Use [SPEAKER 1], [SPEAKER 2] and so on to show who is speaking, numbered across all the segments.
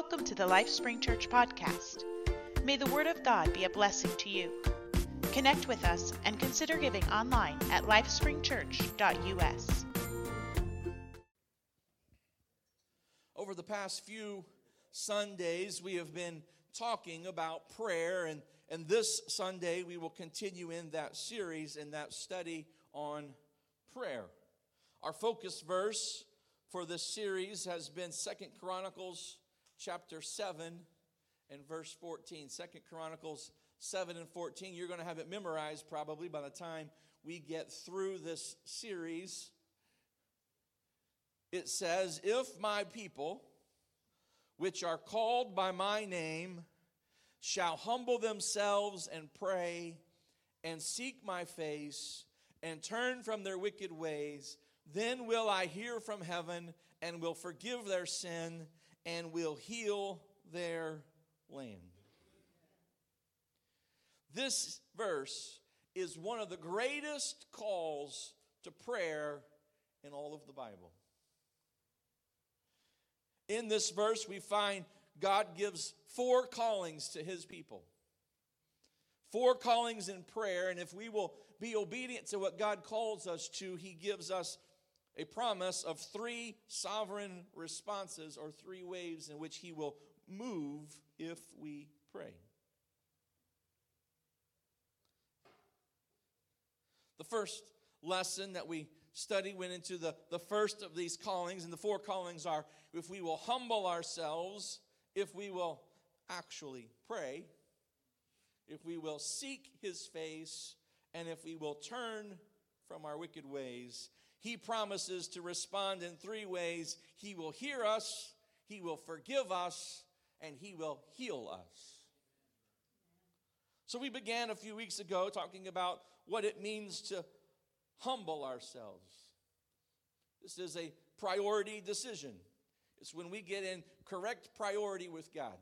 [SPEAKER 1] Welcome to the LifeSpring Church podcast. May the Word of God be a blessing to you. Connect with us and consider giving online at lifespringchurch.us.
[SPEAKER 2] Over the past few Sundays, we have been talking about prayer, and, and this Sunday we will continue in that series, in that study on prayer. Our focus verse for this series has been Second Chronicles chapter 7 and verse 14. Second Chronicles 7 and 14. You're going to have it memorized probably by the time we get through this series. It says, If my people, which are called by my name, shall humble themselves and pray and seek my face and turn from their wicked ways, then will I hear from heaven and will forgive their sin and will heal their land. This verse is one of the greatest calls to prayer in all of the Bible. In this verse, we find God gives four callings to his people. Four callings in prayer, and if we will be obedient to what God calls us to, he gives us a promise of three sovereign responses or three waves in which he will move if we pray. The first lesson that we study went into the, the first of these callings, and the four callings are if we will humble ourselves, if we will actually pray, if we will seek his face, and if we will turn from our wicked ways, he promises to respond in three ways He will hear us, He will forgive us, and He will heal us. So, we began a few weeks ago talking about what it means to humble ourselves. This is a priority decision. It's when we get in correct priority with God,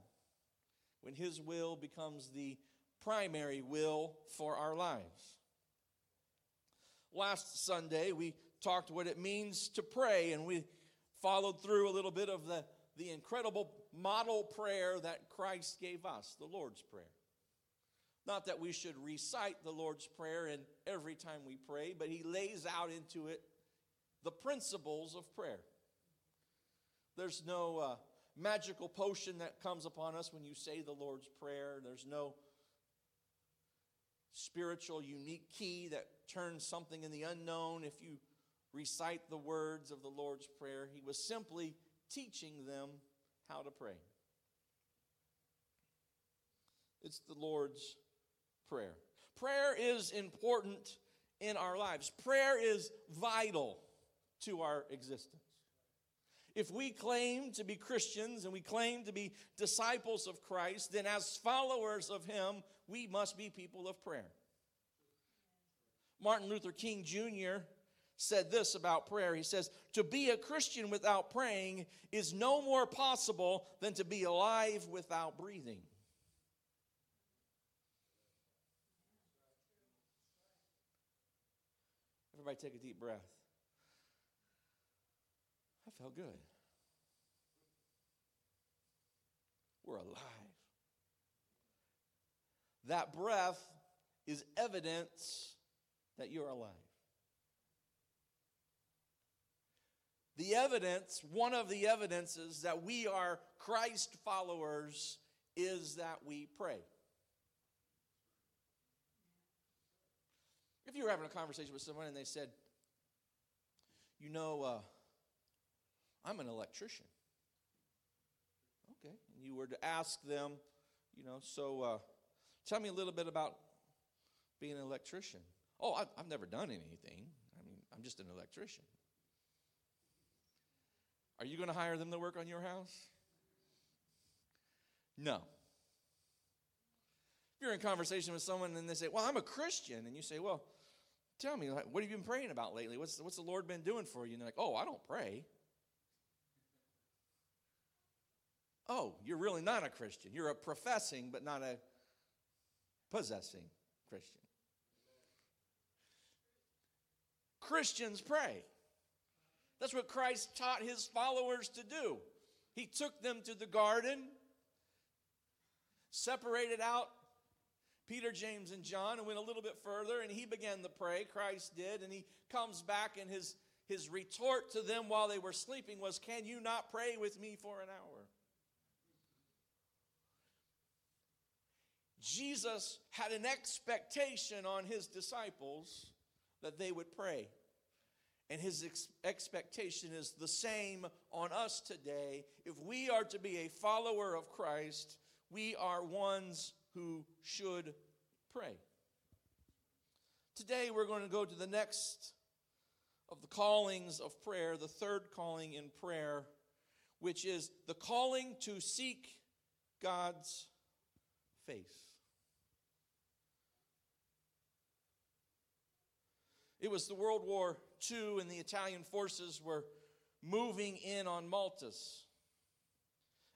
[SPEAKER 2] when His will becomes the primary will for our lives. Last Sunday, we talked what it means to pray, and we followed through a little bit of the, the incredible model prayer that Christ gave us, the Lord's Prayer. Not that we should recite the Lord's Prayer in every time we pray, but He lays out into it the principles of prayer. There's no uh, magical potion that comes upon us when you say the Lord's Prayer. There's no spiritual unique key that turns something in the unknown if you recite the words of the Lord's Prayer. He was simply teaching them how to pray. It's the Lord's Prayer. Prayer is important in our lives, prayer is vital to our existence. If we claim to be Christians and we claim to be disciples of Christ, then as followers of Him, we must be people of prayer. Martin Luther King Jr said this about prayer. He says, To be a Christian without praying is no more possible than to be alive without breathing. Everybody take a deep breath. I felt good. We're alive. That breath is evidence that you're alive. The evidence, one of the evidences that we are Christ followers is that we pray. If you were having a conversation with someone and they said, You know, uh, I'm an electrician. Okay. And you were to ask them, you know, so uh, tell me a little bit about being an electrician. Oh, I've, I've never done anything. I mean, I'm just an electrician. Are you going to hire them to work on your house? No. If you're in conversation with someone and they say, Well, I'm a Christian, and you say, Well, tell me, what have you been praying about lately? What's, what's the Lord been doing for you? And they're like, Oh, I don't pray. Oh, you're really not a Christian. You're a professing, but not a possessing Christian. Christians pray. That's what Christ taught his followers to do. He took them to the garden, separated out Peter, James, and John, and went a little bit further, and he began to pray. Christ did, and he comes back, and his, his retort to them while they were sleeping was, Can you not pray with me for an hour? Jesus had an expectation on his disciples that they would pray. And his ex- expectation is the same on us today. If we are to be a follower of Christ, we are ones who should pray. Today, we're going to go to the next of the callings of prayer, the third calling in prayer, which is the calling to seek God's face. It was the World War II, and the Italian forces were moving in on Maltas.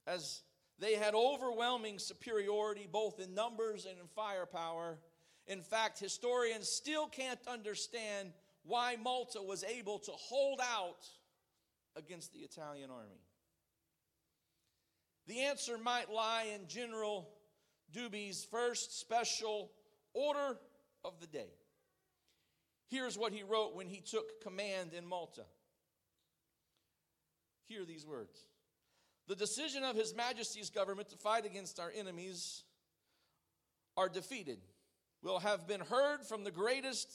[SPEAKER 2] As they had overwhelming superiority both in numbers and in firepower. In fact, historians still can't understand why Malta was able to hold out against the Italian army. The answer might lie in General Dobbie's first special order of the day. Here's what he wrote when he took command in Malta. Hear these words The decision of His Majesty's government to fight against our enemies are defeated will have been heard from the greatest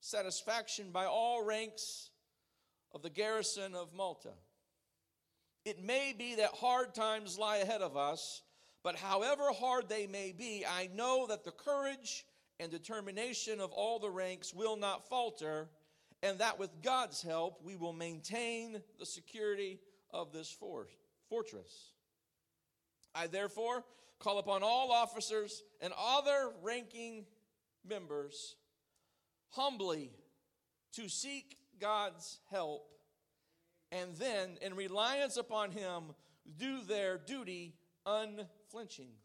[SPEAKER 2] satisfaction by all ranks of the garrison of Malta. It may be that hard times lie ahead of us, but however hard they may be, I know that the courage and determination of all the ranks will not falter, and that with God's help, we will maintain the security of this fortress. I therefore call upon all officers and other ranking members humbly to seek God's help and then, in reliance upon Him, do their duty unflinchingly.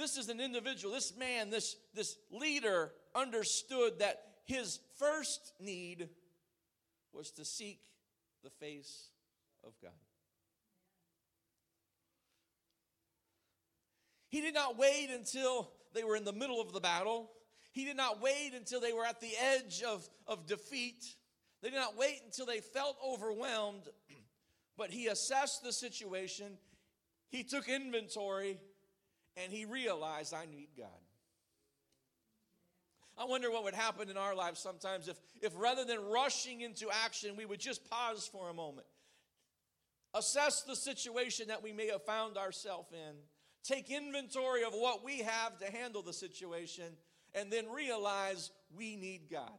[SPEAKER 2] This is an individual, this man, this, this leader understood that his first need was to seek the face of God. He did not wait until they were in the middle of the battle. He did not wait until they were at the edge of, of defeat. They did not wait until they felt overwhelmed, but he assessed the situation. He took inventory and he realized, I need God. I wonder what would happen in our lives sometimes if, if rather than rushing into action, we would just pause for a moment, assess the situation that we may have found ourselves in, take inventory of what we have to handle the situation, and then realize we need God.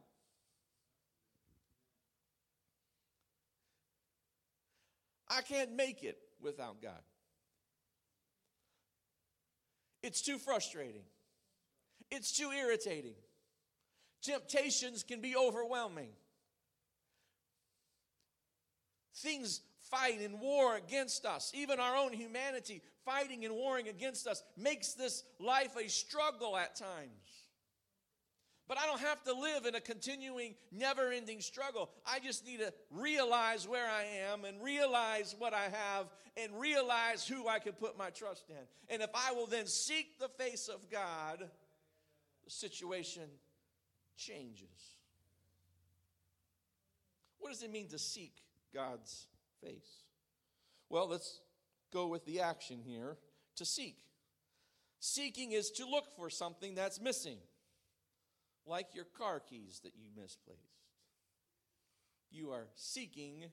[SPEAKER 2] I can't make it without God. It's too frustrating. It's too irritating. Temptations can be overwhelming. Things fight and war against us. Even our own humanity fighting and warring against us makes this life a struggle at times. But I don't have to live in a continuing, never ending struggle. I just need to realize where I am and realize what I have and realize who I can put my trust in. And if I will then seek the face of God, the situation changes. What does it mean to seek God's face? Well, let's go with the action here to seek. Seeking is to look for something that's missing like your car keys that you misplaced. You are seeking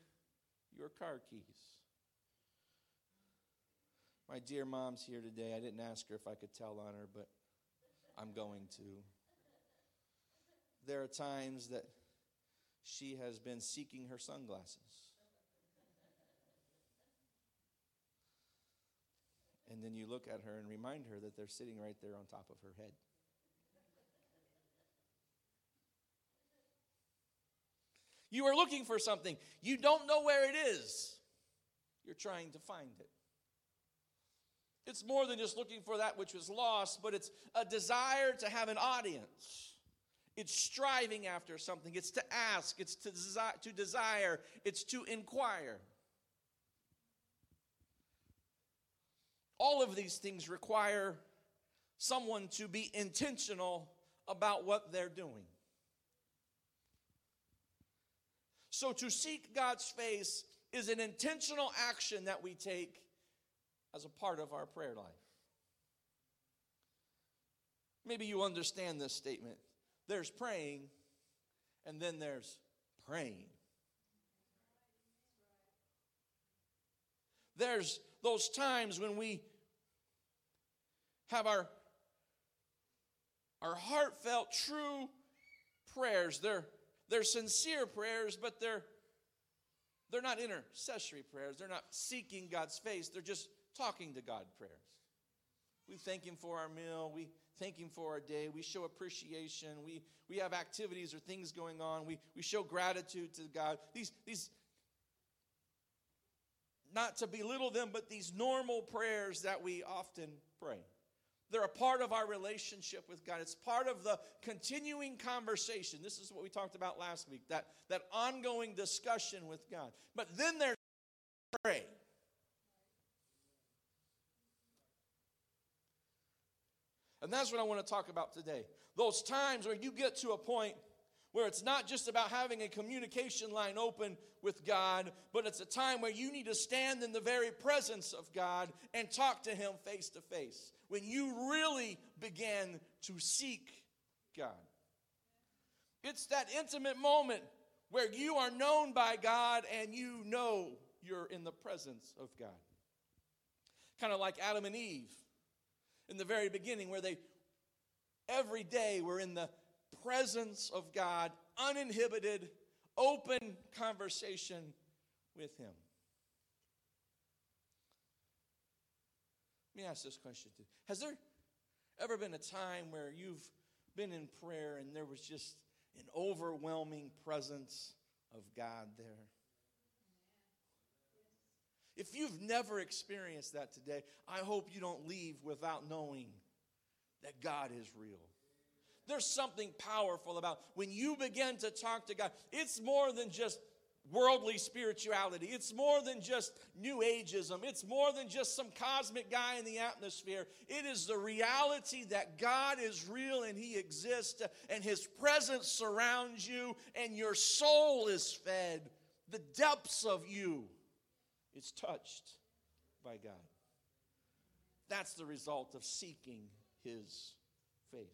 [SPEAKER 2] your car keys. My dear mom's here today. I didn't ask her if I could tell on her, but I'm going to. There are times that she has been seeking her sunglasses. And then you look at her and remind her that they're sitting right there on top of her head. You are looking for something. You don't know where it is. You're trying to find it. It's more than just looking for that which was lost, but it's a desire to have an audience. It's striving after something. It's to ask. It's to, desi- to desire. It's to inquire. All of these things require someone to be intentional about what they're doing. So, to seek God's face is an intentional action that we take as a part of our prayer life. Maybe you understand this statement. There's praying, and then there's praying. There's those times when we have our, our heartfelt, true prayers. They're, they're sincere prayers, but they're, they're not intercessory prayers. They're not seeking God's face. They're just talking to God prayers. We thank Him for our meal. We thank Him for our day. We show appreciation. We, we have activities or things going on. We, we show gratitude to God. These, these, not to belittle them, but these normal prayers that we often pray. They're a part of our relationship with God. It's part of the continuing conversation. This is what we talked about last week that, that ongoing discussion with God. But then there's pray. And that's what I want to talk about today. Those times where you get to a point where it's not just about having a communication line open with God, but it's a time where you need to stand in the very presence of God and talk to Him face to face. When you really began to seek God. It's that intimate moment where you are known by God and you know you're in the presence of God. Kind of like Adam and Eve in the very beginning, where they every day were in the presence of God, uninhibited, open conversation with Him. Let me ask this question too. Has there ever been a time where you've been in prayer and there was just an overwhelming presence of God there? If you've never experienced that today, I hope you don't leave without knowing that God is real. There's something powerful about when you begin to talk to God. It's more than just worldly spirituality. It's more than just new ageism. It's more than just some cosmic guy in the atmosphere. It is the reality that God is real and He exists and His presence surrounds you and your soul is fed. The depths of you is touched by God. That's the result of seeking His face.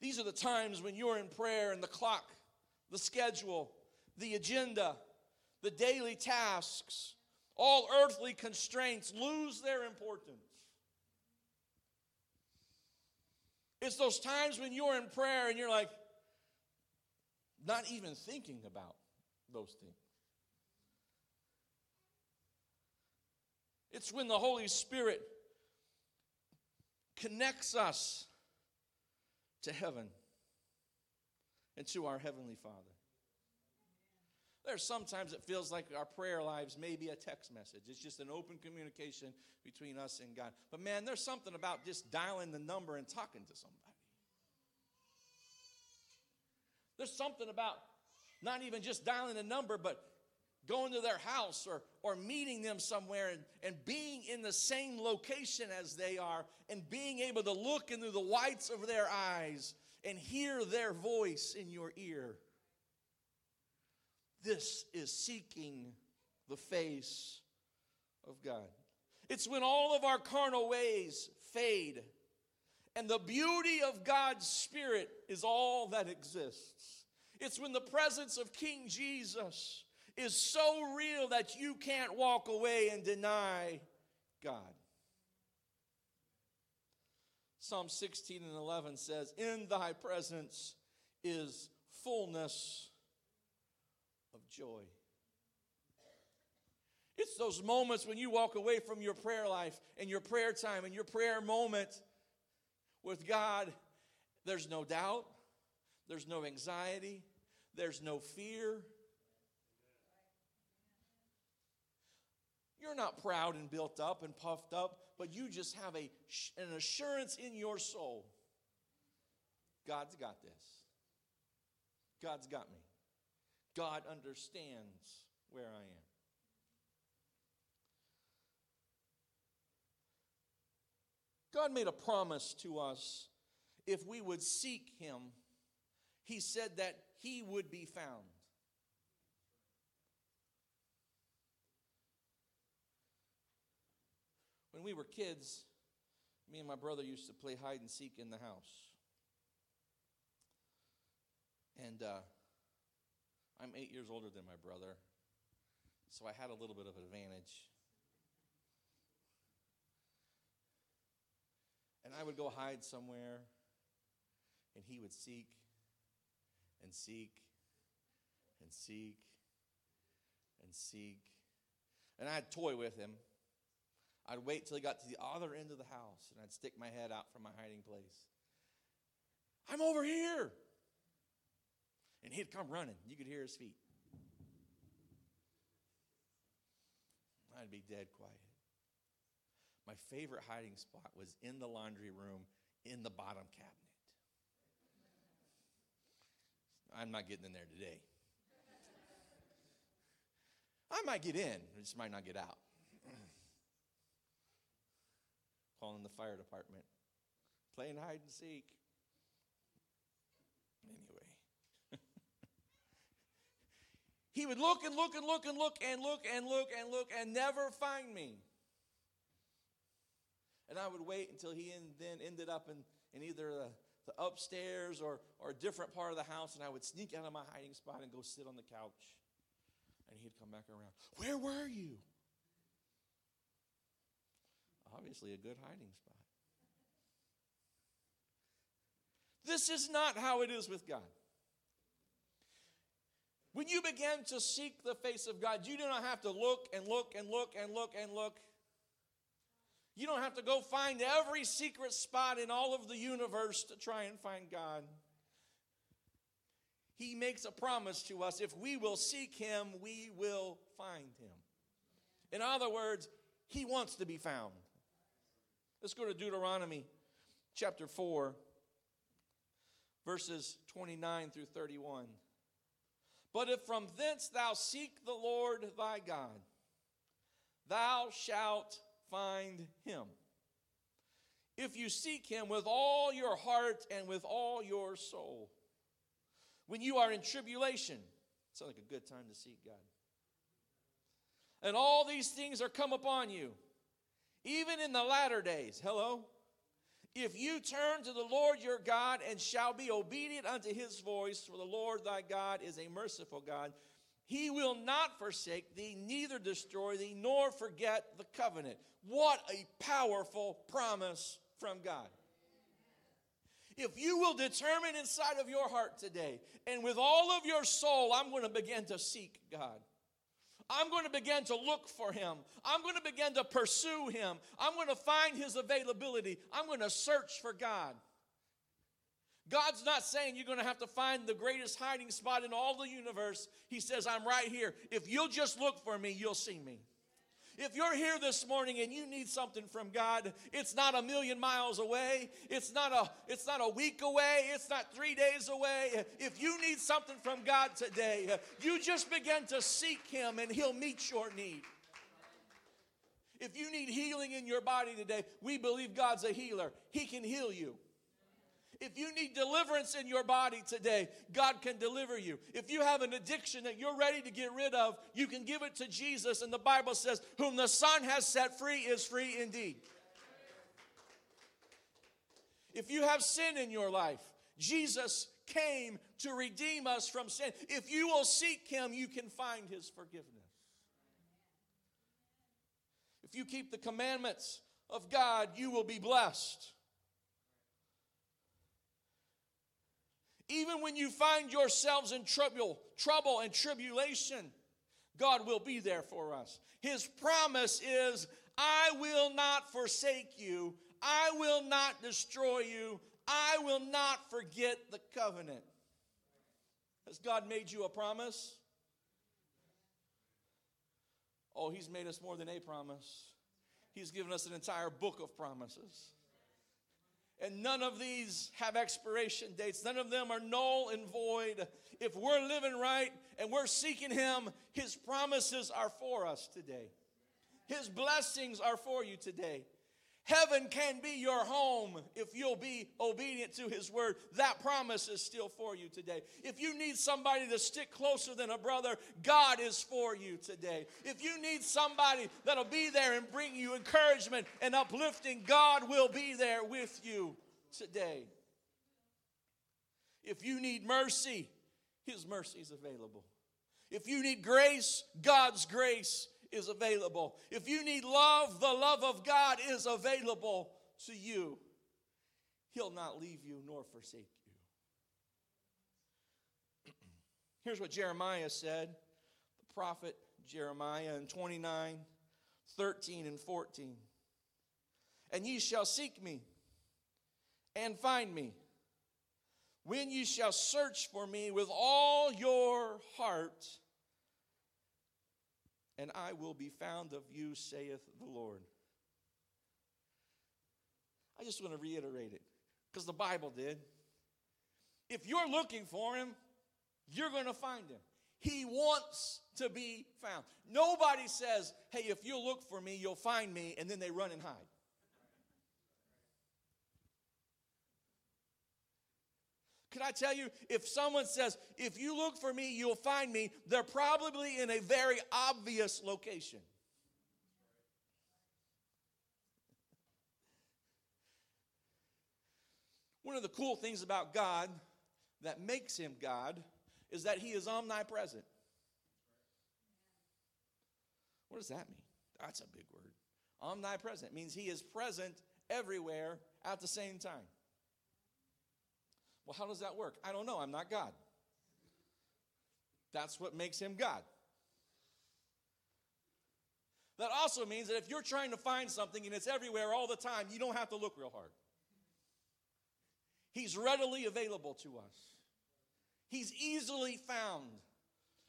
[SPEAKER 2] These are the times when you're in prayer and the clock, the schedule, the agenda, the daily tasks, all earthly constraints lose their importance. It's those times when you're in prayer and you're like, not even thinking about those things. It's when the Holy Spirit connects us to heaven and to our Heavenly Father. There's sometimes it feels like our prayer lives may be a text message. It's just an open communication between us and God. But man, there's something about just dialing the number and talking to somebody. There's something about not even just dialing the number, but going to their house or, or meeting them somewhere and, and being in the same location as they are and being able to look into the whites of their eyes and hear their voice in your ear. This is seeking the face of God. It's when all of our carnal ways fade and the beauty of God's Spirit is all that exists. It's when the presence of King Jesus is so real that you can't walk away and deny God. Psalm 16 and 11 says, In thy presence is fullness of joy. It's those moments when you walk away from your prayer life and your prayer time and your prayer moment with God. There's no doubt, there's no anxiety, there's no fear, You're not proud and built up and puffed up, but you just have a, an assurance in your soul God's got this. God's got me. God understands where I am. God made a promise to us if we would seek Him, He said that He would be found. When we were kids, me and my brother used to play hide and seek in the house. And uh, I'm eight years older than my brother, so I had a little bit of an advantage. And I would go hide somewhere, and he would seek and seek and seek and seek. And I'd toy with him. I'd wait till he got to the other end of the house, and I'd stick my head out from my hiding place. I'm over here. And he'd come running. You could hear his feet. I'd be dead quiet. My favorite hiding spot was in the laundry room in the bottom cabinet. I'm not getting in there today. I might get in, I just might not get out. Calling the fire department, playing hide and seek. Anyway. he would look and look and look and look and look and look and look and never find me. And I would wait until he then ended up in, in either the, the upstairs or, or a different part of the house, and I would sneak out of my hiding spot and go sit on the couch. And he'd come back around. Where were you? Obviously, a good hiding spot. This is not how it is with God. When you begin to seek the face of God, you do not have to look and look and look and look and look. You don't have to go find every secret spot in all of the universe to try and find God. He makes a promise to us if we will seek Him, we will find Him. In other words, He wants to be found. Let's go to Deuteronomy chapter 4, verses 29 through 31. But if from thence thou seek the Lord thy God, thou shalt find him. If you seek him with all your heart and with all your soul. When you are in tribulation, sounds like a good time to seek God. And all these things are come upon you, even in the latter days. Hello? If you turn to the Lord your God and shall be obedient unto his voice, for the Lord thy God is a merciful God, he will not forsake thee, neither destroy thee, nor forget the covenant. What a powerful promise from God. If you will determine inside of your heart today, and with all of your soul, I'm going to begin to seek God. I'm going to begin to look for him. I'm going to begin to pursue him. I'm going to find his availability. I'm going to search for God. God's not saying you're going to have to find the greatest hiding spot in all the universe. He says, I'm right here. If you'll just look for me, you'll see me. If you're here this morning and you need something from God, it's not a million miles away. It's not a it's not a week away. It's not 3 days away. If you need something from God today, you just begin to seek him and he'll meet your need. If you need healing in your body today, we believe God's a healer. He can heal you. If you need deliverance in your body today, God can deliver you. If you have an addiction that you're ready to get rid of, you can give it to Jesus. And the Bible says, Whom the Son has set free is free indeed. If you have sin in your life, Jesus came to redeem us from sin. If you will seek Him, you can find His forgiveness. If you keep the commandments of God, you will be blessed. Even when you find yourselves in trouble, trouble and tribulation, God will be there for us. His promise is, I will not forsake you. I will not destroy you. I will not forget the covenant. Has God made you a promise? Oh, He's made us more than a promise. He's given us an entire book of promises. And none of these have expiration dates. None of them are null and void. If we're living right and we're seeking Him, His promises are for us today. His blessings are for you today. Heaven can be your home if you'll be obedient to His word. That promise is still for you today. If you need somebody to stick closer than a brother, God is for you today. If you need somebody that'll be there and bring you encouragement and uplifting, God will be there with you today. If you need mercy, His mercy is available. If you need grace, God's grace is available. If you need love, the love of God is available to you. He'll not leave you nor forsake you. Here's what Jeremiah said, the prophet Jeremiah in 29, 13, and 14. And ye shall seek me and find me when ye shall search for me with all your heart and I will be found of you, saith the Lord. I just want to reiterate it because the Bible did. If you're looking for him, you're going to find him. He wants to be found. Nobody says, hey, if you look for me, you'll find me, and then they run and hide. Can I tell you, if someone says, if you look for me, you'll find me, they're probably in a very obvious location. One of the cool things about God that makes him God is that he is omnipresent. What does that mean? That's a big word. Omnipresent means he is present everywhere at the same time. Well, how does that work? I don't know. I'm not God. That's what makes him God. That also means that if you're trying to find something and it's everywhere all the time, you don't have to look real hard. He's readily available to us, He's easily found.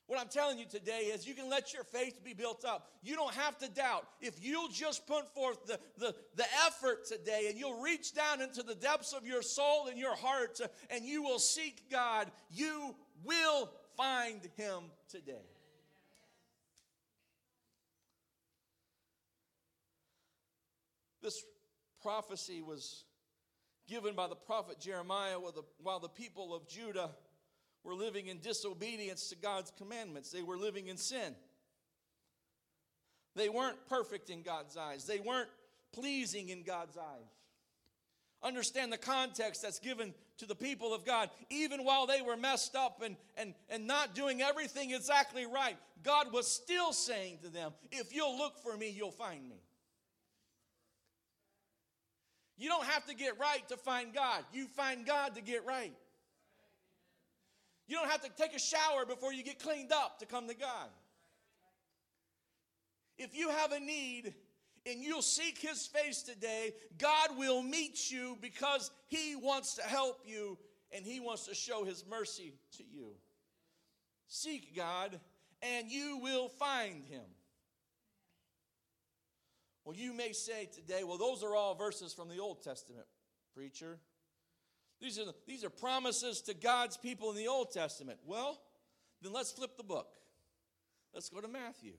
[SPEAKER 2] What I'm telling you today is you can let your faith be built up. You don't have to doubt. If you'll just put forth the, the, the effort today and you'll reach down into the depths of your soul and your heart and you will seek God, you will find Him today. This prophecy was given by the prophet Jeremiah while the, while the people of Judah were living in disobedience to God's commandments. They were living in sin. They weren't perfect in God's eyes, they weren't pleasing in God's eyes. Understand the context that's given to the people of God. Even while they were messed up and, and, and not doing everything exactly right, God was still saying to them, If you'll look for me, you'll find me. You don't have to get right to find God, you find God to get right. You don't have to take a shower before you get cleaned up to come to God. If you have a need and you'll seek His face today, God will meet you because He wants to help you and He wants to show His mercy to you. Seek God and you will find Him. Well, you may say today, well, those are all verses from the Old Testament, preacher. These are, these are promises to God's people in the Old Testament. Well, then let's flip the book. Let's go to Matthew.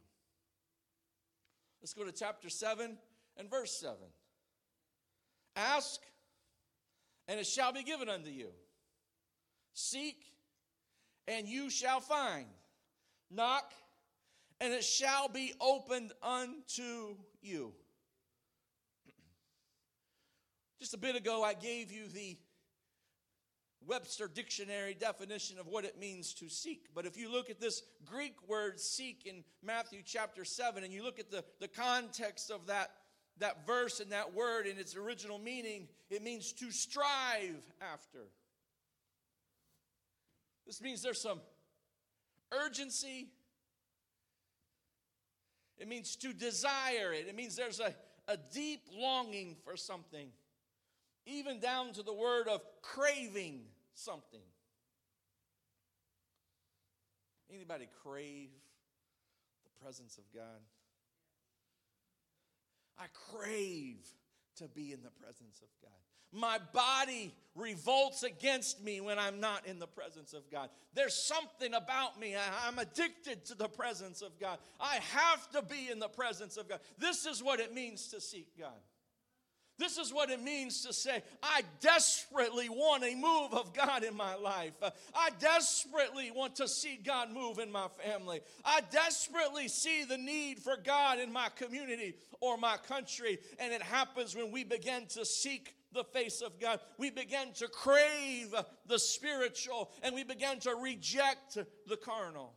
[SPEAKER 2] Let's go to chapter 7 and verse 7. Ask, and it shall be given unto you. Seek, and you shall find. Knock, and it shall be opened unto you. Just a bit ago, I gave you the Webster dictionary definition of what it means to seek. But if you look at this Greek word seek in Matthew chapter 7 and you look at the, the context of that, that verse and that word in its original meaning, it means to strive after. This means there's some urgency. It means to desire it. It means there's a, a deep longing for something, even down to the word of craving something. Anybody crave the presence of God? I crave to be in the presence of God. My body revolts against me when I'm not in the presence of God. There's something about me. I, am addicted to the presence of God. I have to be in the presence of God. This is what it means to seek God. This is what it means to say, I desperately want a move of God in my life. I desperately want to see God move in my family. I desperately see the need for God in my community or my country. And it happens when we begin to seek the face of God. We begin to crave the spiritual and we begin to reject the carnal.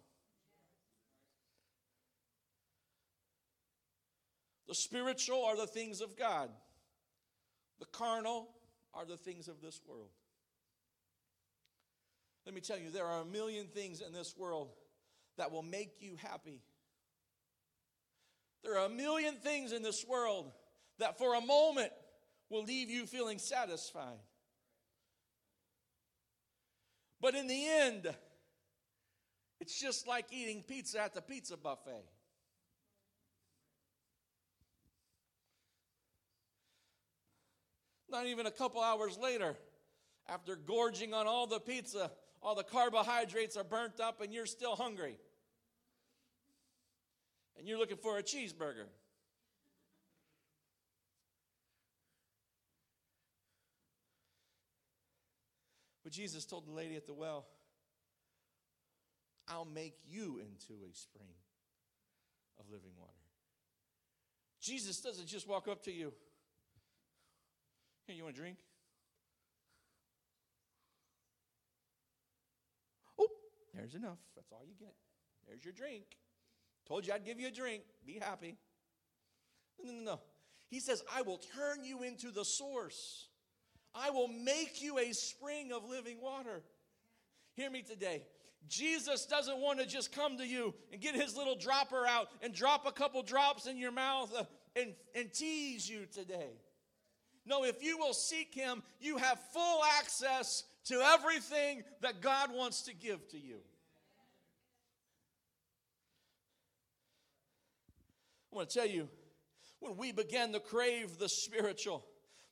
[SPEAKER 2] The spiritual are the things of God. The carnal are the things of this world. Let me tell you, there are a million things in this world that will make you happy. There are a million things in this world that for a moment will leave you feeling satisfied. But in the end, it's just like eating pizza at the pizza buffet. Not even a couple hours later, after gorging on all the pizza, all the carbohydrates are burnt up and you're still hungry. And you're looking for a cheeseburger. But Jesus told the lady at the well, I'll make you into a spring of living water. Jesus doesn't just walk up to you Hey, you want a drink? Oh, there's enough. That's all you get. There's your drink. Told you I'd give you a drink. Be happy. No, no, no. He says, I will turn you into the source. I will make you a spring of living water. Hear me today. Jesus doesn't want to just come to you and get his little dropper out and drop a couple drops in your mouth uh, and, and tease you today. No, if you will seek Him, you have full access to everything that God wants to give to you. I want to tell you, when we begin to crave the spiritual,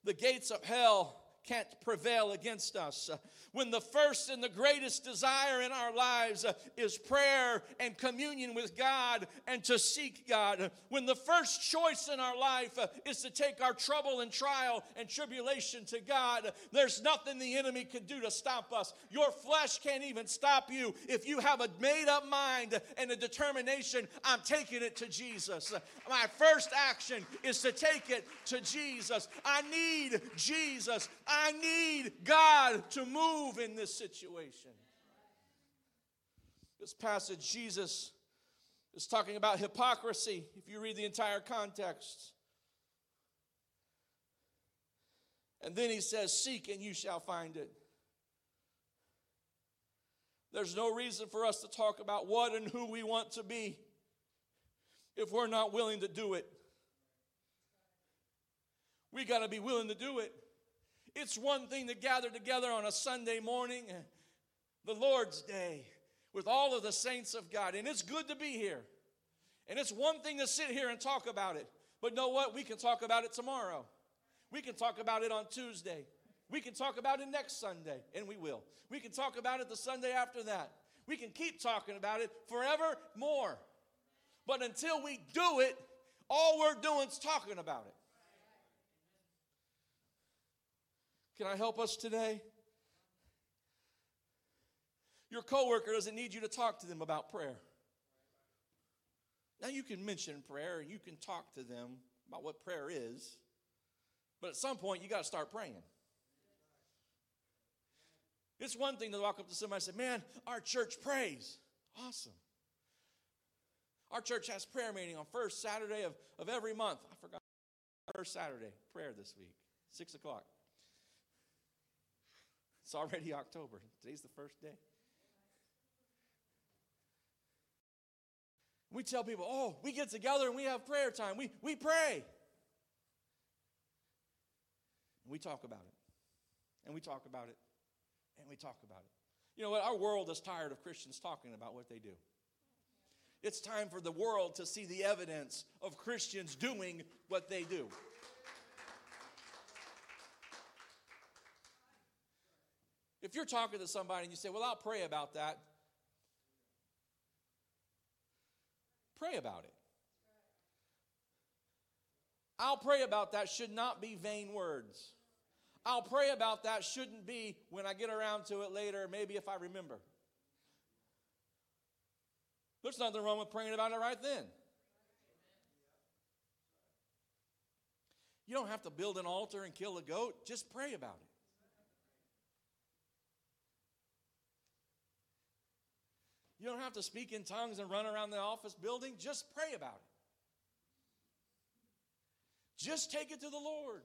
[SPEAKER 2] the gates of hell can't prevail against us. Uh, when the first and the greatest desire in our lives uh, is prayer and communion with God and to seek God. Uh, when the first choice in our life is to take our trouble and trial and tribulation to God, there's nothing the enemy can do to stop us. Your flesh can't even stop you if you have a made up mind and a determination. I'm taking it to Jesus. My first action is to take it to Jesus. I need Jesus. I need God to move in this situation. This passage, Jesus is talking about hypocrisy, if you read the entire context. And then he says, Seek and you shall find it. There's no reason for us to talk about what and who we want to be if we're not willing to do it. We got to be willing to do it. It's one thing to gather together on a Sunday morning, eh, the Lord's Day, with all of the saints of God, and it's good to be here. And it's one thing to sit here and talk about it, but know what? We can talk about it tomorrow. We can talk about it on Tuesday. We can talk about it next Sunday, and we will. We can talk about it the Sunday after that. We can keep talking about it forever more. But until we do it, all we're doing is talking about it. Can I help us today? Your coworker doesn't need you to talk to them about prayer. Now you can mention prayer and you can talk to them about what prayer is, but at some point you got to start praying. It's one thing to walk up to somebody and say, Man, our church prays. Awesome. Our church has prayer meeting on first Saturday of, of every month. I forgot first Saturday prayer this week, six o'clock. It's already October. Today's the first day. We tell people, oh, we get together and we have prayer time. We, we pray. And we talk about it. And we talk about it. And we talk about it. You know what? Our world is tired of Christians talking about what they do. It's time for the world to see the evidence of Christians doing what they do. If you're talking to somebody and you say, Well, I'll pray about that, pray about it. I'll pray about that should not be vain words. I'll pray about that shouldn't be when I get around to it later, maybe if I remember. There's nothing wrong with praying about it right then. You don't have to build an altar and kill a goat, just pray about it. You don't have to speak in tongues and run around the office building, just pray about it. Just take it to the Lord.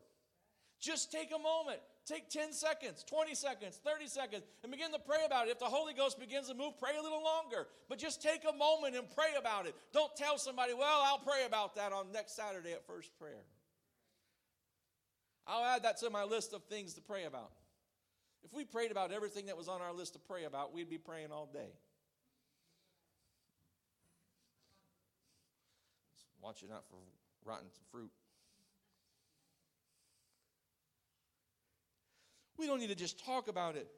[SPEAKER 2] Just take a moment. Take 10 seconds, 20 seconds, 30 seconds, and begin to pray about it. If the Holy Ghost begins to move, pray a little longer. But just take a moment and pray about it. Don't tell somebody, well, I'll pray about that on next Saturday at first prayer. I'll add that to my list of things to pray about. If we prayed about everything that was on our list to pray about, we'd be praying all day. Watch it not for rotten fruit. We don't need to just talk about it,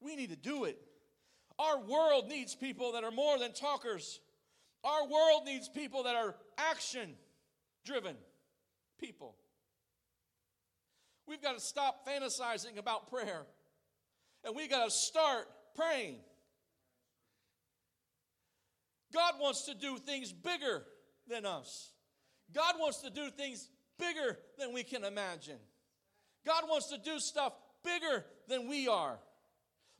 [SPEAKER 2] we need to do it. Our world needs people that are more than talkers. Our world needs people that are action driven people. We've got to stop fantasizing about prayer and we've got to start praying. God wants to do things bigger than us. God wants to do things bigger than we can imagine. God wants to do stuff bigger than we are.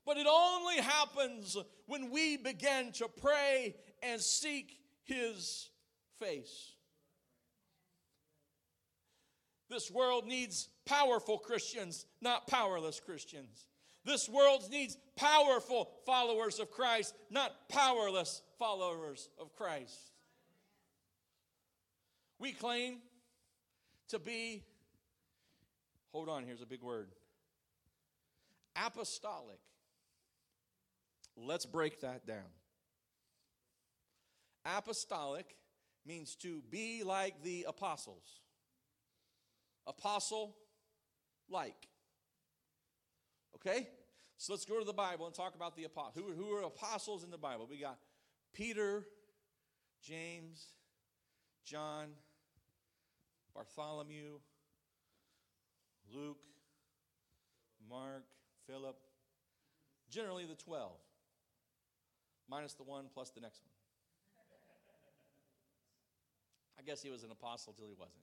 [SPEAKER 2] But it only happens when we begin to pray and seek His face. This world needs powerful Christians, not powerless Christians. This world needs powerful followers of Christ, not powerless followers of Christ. We claim to be, hold on, here's a big word apostolic. Let's break that down. Apostolic means to be like the apostles. Apostle like. Okay? So let's go to the Bible and talk about the apostles. Who, who are apostles in the Bible? We got Peter, James, John, Bartholomew, Luke, Mark, Philip, generally the 12, minus the one plus the next one. I guess he was an apostle till he wasn't.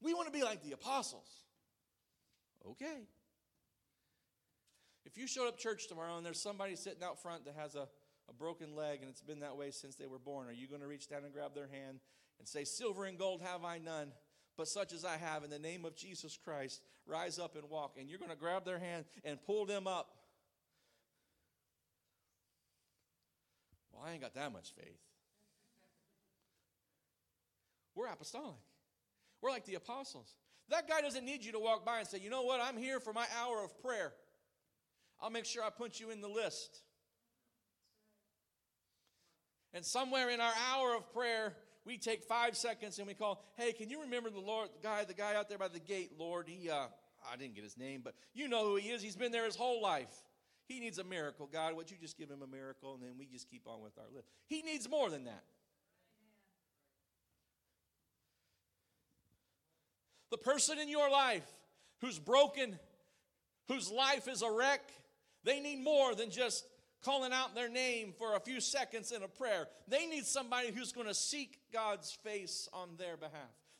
[SPEAKER 2] We want to be like the apostles. Okay. If you showed up church tomorrow and there's somebody sitting out front that has a, a broken leg and it's been that way since they were born, are you going to reach down and grab their hand and say, Silver and gold have I none, but such as I have in the name of Jesus Christ, rise up and walk. And you're going to grab their hand and pull them up. Well, I ain't got that much faith. We're apostolic. We're like the apostles. That guy doesn't need you to walk by and say, you know what, I'm here for my hour of prayer. I'll make sure I put you in the list. And somewhere in our hour of prayer, we take five seconds and we call, hey, can you remember the Lord, the guy, the guy out there by the gate, Lord? He, uh, I didn't get his name, but you know who he is. He's been there his whole life. He needs a miracle. God, would you just give him a miracle? And then we just keep on with our list. He needs more than that. The person in your life who's broken, whose life is a wreck, they need more than just calling out their name for a few seconds in a prayer. They need somebody who's going to seek God's face on their behalf.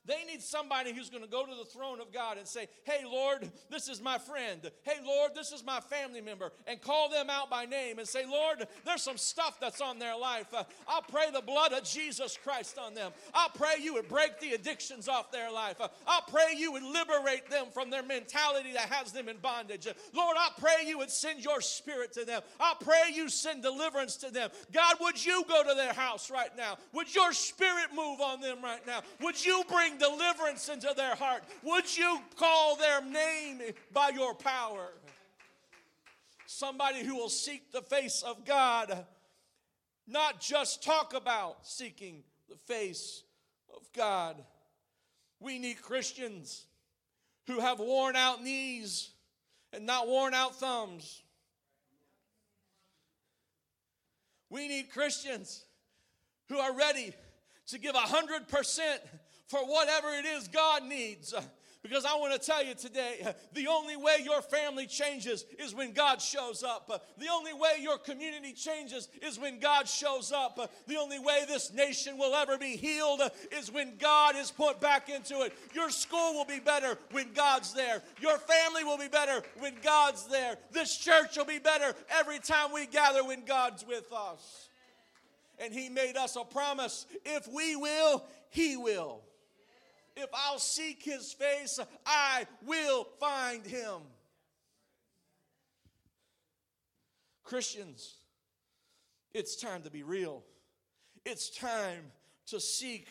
[SPEAKER 2] They need somebody who's going to go to the throne of God and say, Hey, Lord, this is my friend. Hey, Lord, this is my family member. And call them out by name and say, Lord, there's some stuff that's on their life. Uh, I'll pray the blood of Jesus Christ on them. I'll pray you would break the addictions off their life. Uh, I'll pray you would liberate them from their mentality that has them in bondage. Uh, Lord, I pray you would send your spirit to them. I pray you send deliverance to them. God, would you go to their house right now? Would your spirit move on them right now? Would you bring deliverance into their heart? Would you call their name by your power? Somebody who will seek the face of God, not just talk about seeking the face of God. We need Christians who have worn out knees and not worn out thumbs. We need Christians who are ready to give 100% for whatever it is God needs. Because I want to tell you today, the only way your family changes is when God shows up. The only way your community changes is when God shows up. The only way this nation will ever be healed is when God is put back into it. Your school will be better when God's there. Your family will be better when God's there. This church will be better every time we gather when God's with us. And He made us a promise if we will, He will. If I'll seek his face, I will find him. Christians, it's time to be real. It's time to seek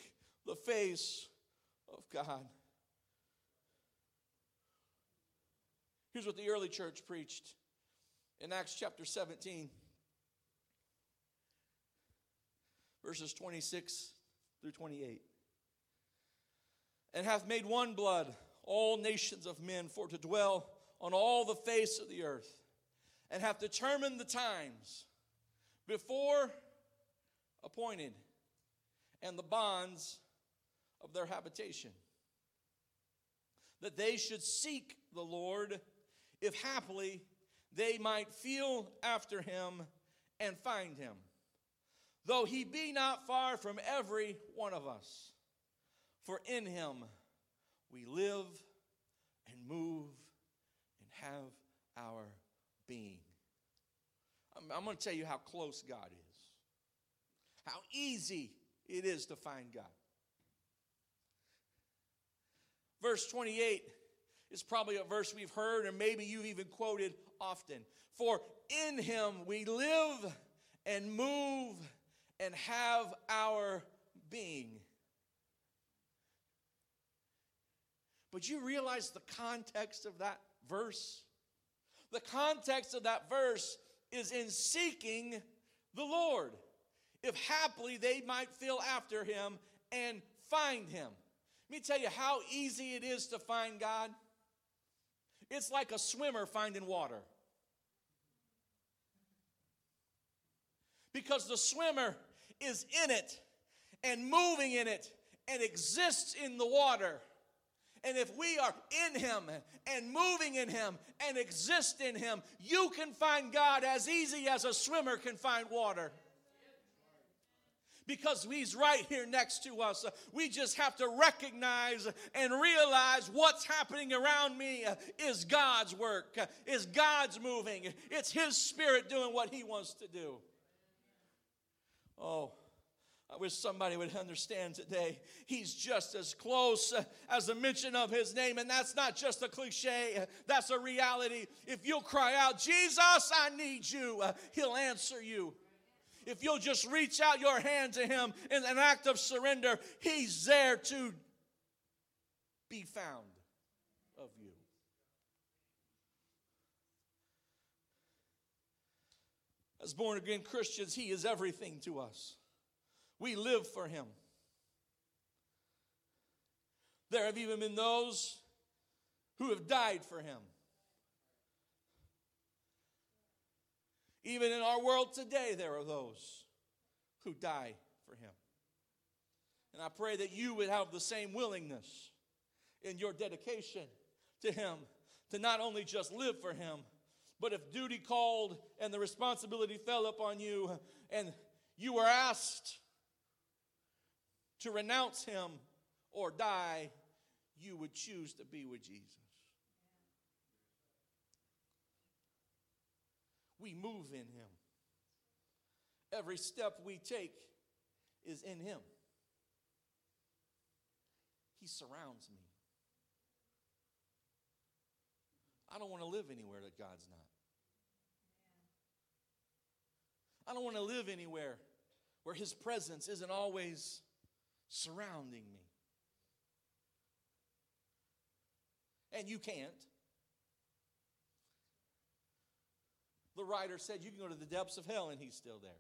[SPEAKER 2] the face of God. Here's what the early church preached in Acts chapter 17, verses 26 through 28 and hath made one blood all nations of men for to dwell on all the face of the earth, and hath determined the times before appointed and the bonds of their habitation, that they should seek the Lord, if haply they might feel after him and find him, though he be not far from every one of us. For in him we live and move and have our being. I'm, I'm going to tell you how close God is, how easy it is to find God. Verse 28 is probably a verse we've heard, and maybe you've even quoted often. For in him we live and move and have our being. But you realize the context of that verse? The context of that verse is in seeking the Lord, if haply they might feel after him and find him. Let me tell you how easy it is to find God. It's like a swimmer finding water. Because the swimmer is in it and moving in it and exists in the water. And if we are in Him and moving in Him and exist in Him, you can find God as easy as a swimmer can find water because he's right here next to us. We just have to recognize and realize what's happening around me is God's work, is God's moving. It's his spirit doing what he wants to do. Oh, I wish somebody would understand today. He's just as close as the mention of his name, and that's not just a cliche, that's a reality. If you'll cry out, Jesus, I need you, he'll answer you. If you'll just reach out your hand to him in an act of surrender, he's there to be found of you. As born again Christians, he is everything to us. We live for him. There have even been those who have died for him. Even in our world today, there are those who die for him. And I pray that you would have the same willingness in your dedication to him to not only just live for him, but if duty called and the responsibility fell upon you and you were asked to renounce him or die, you would choose to be with Jesus. We move in him. Every step we take is in him. He surrounds me. I don't want to live anywhere that God's not. I don't want to live anywhere where his presence isn't always surrounding me. And you can't. The writer said you can go to the depths of hell and he's still there.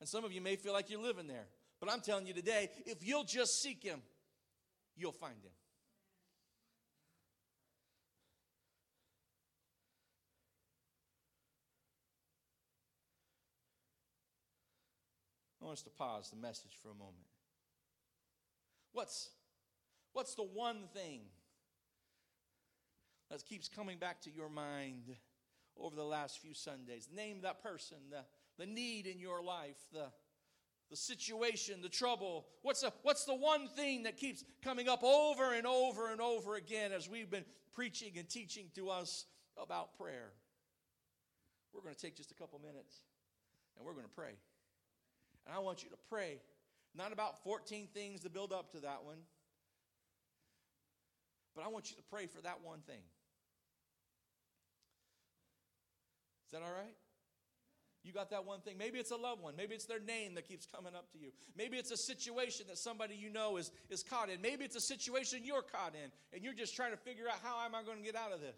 [SPEAKER 2] And some of you may feel like you're living there. But I'm telling you today, if you'll just seek him, you'll find him. Want us to pause the message for a moment. What's, what's the one thing that keeps coming back to your mind over the last few Sundays? Name that person, the, the need in your life, the, the situation, the trouble. What's, the, what's the one thing that keeps coming up over and over and over again as we've been preaching and teaching to us about prayer? We're going to take just a couple minutes and we're going to pray. And I want you to pray, not about 14 things to build up to that one, but I want you to pray for that one thing. Is that all right? You got that one thing. Maybe it's a loved one. Maybe it's their name that keeps coming up to you. Maybe it's a situation that somebody you know is, is caught in. Maybe it's a situation you're caught in and you're just trying to figure out how am I going to get out of this.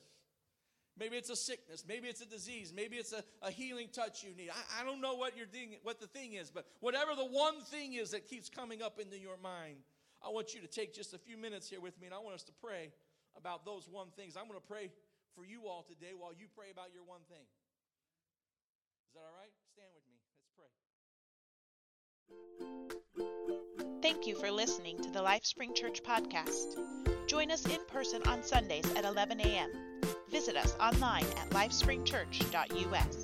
[SPEAKER 2] Maybe it's a sickness. Maybe it's a disease. Maybe it's a, a healing touch you need. I, I don't know what, your thing, what the thing is, but whatever the one thing is that keeps coming up into your mind, I want you to take just a few minutes here with me, and I want us to pray about those one things. I'm going to pray for you all today while you pray about your one thing. Is that all right? Stand with me.
[SPEAKER 1] Let's pray. Thank you for listening to the LifeSpring Church podcast. Join us in person on Sundays at 11 a.m. Visit us online at lifespringchurch.us.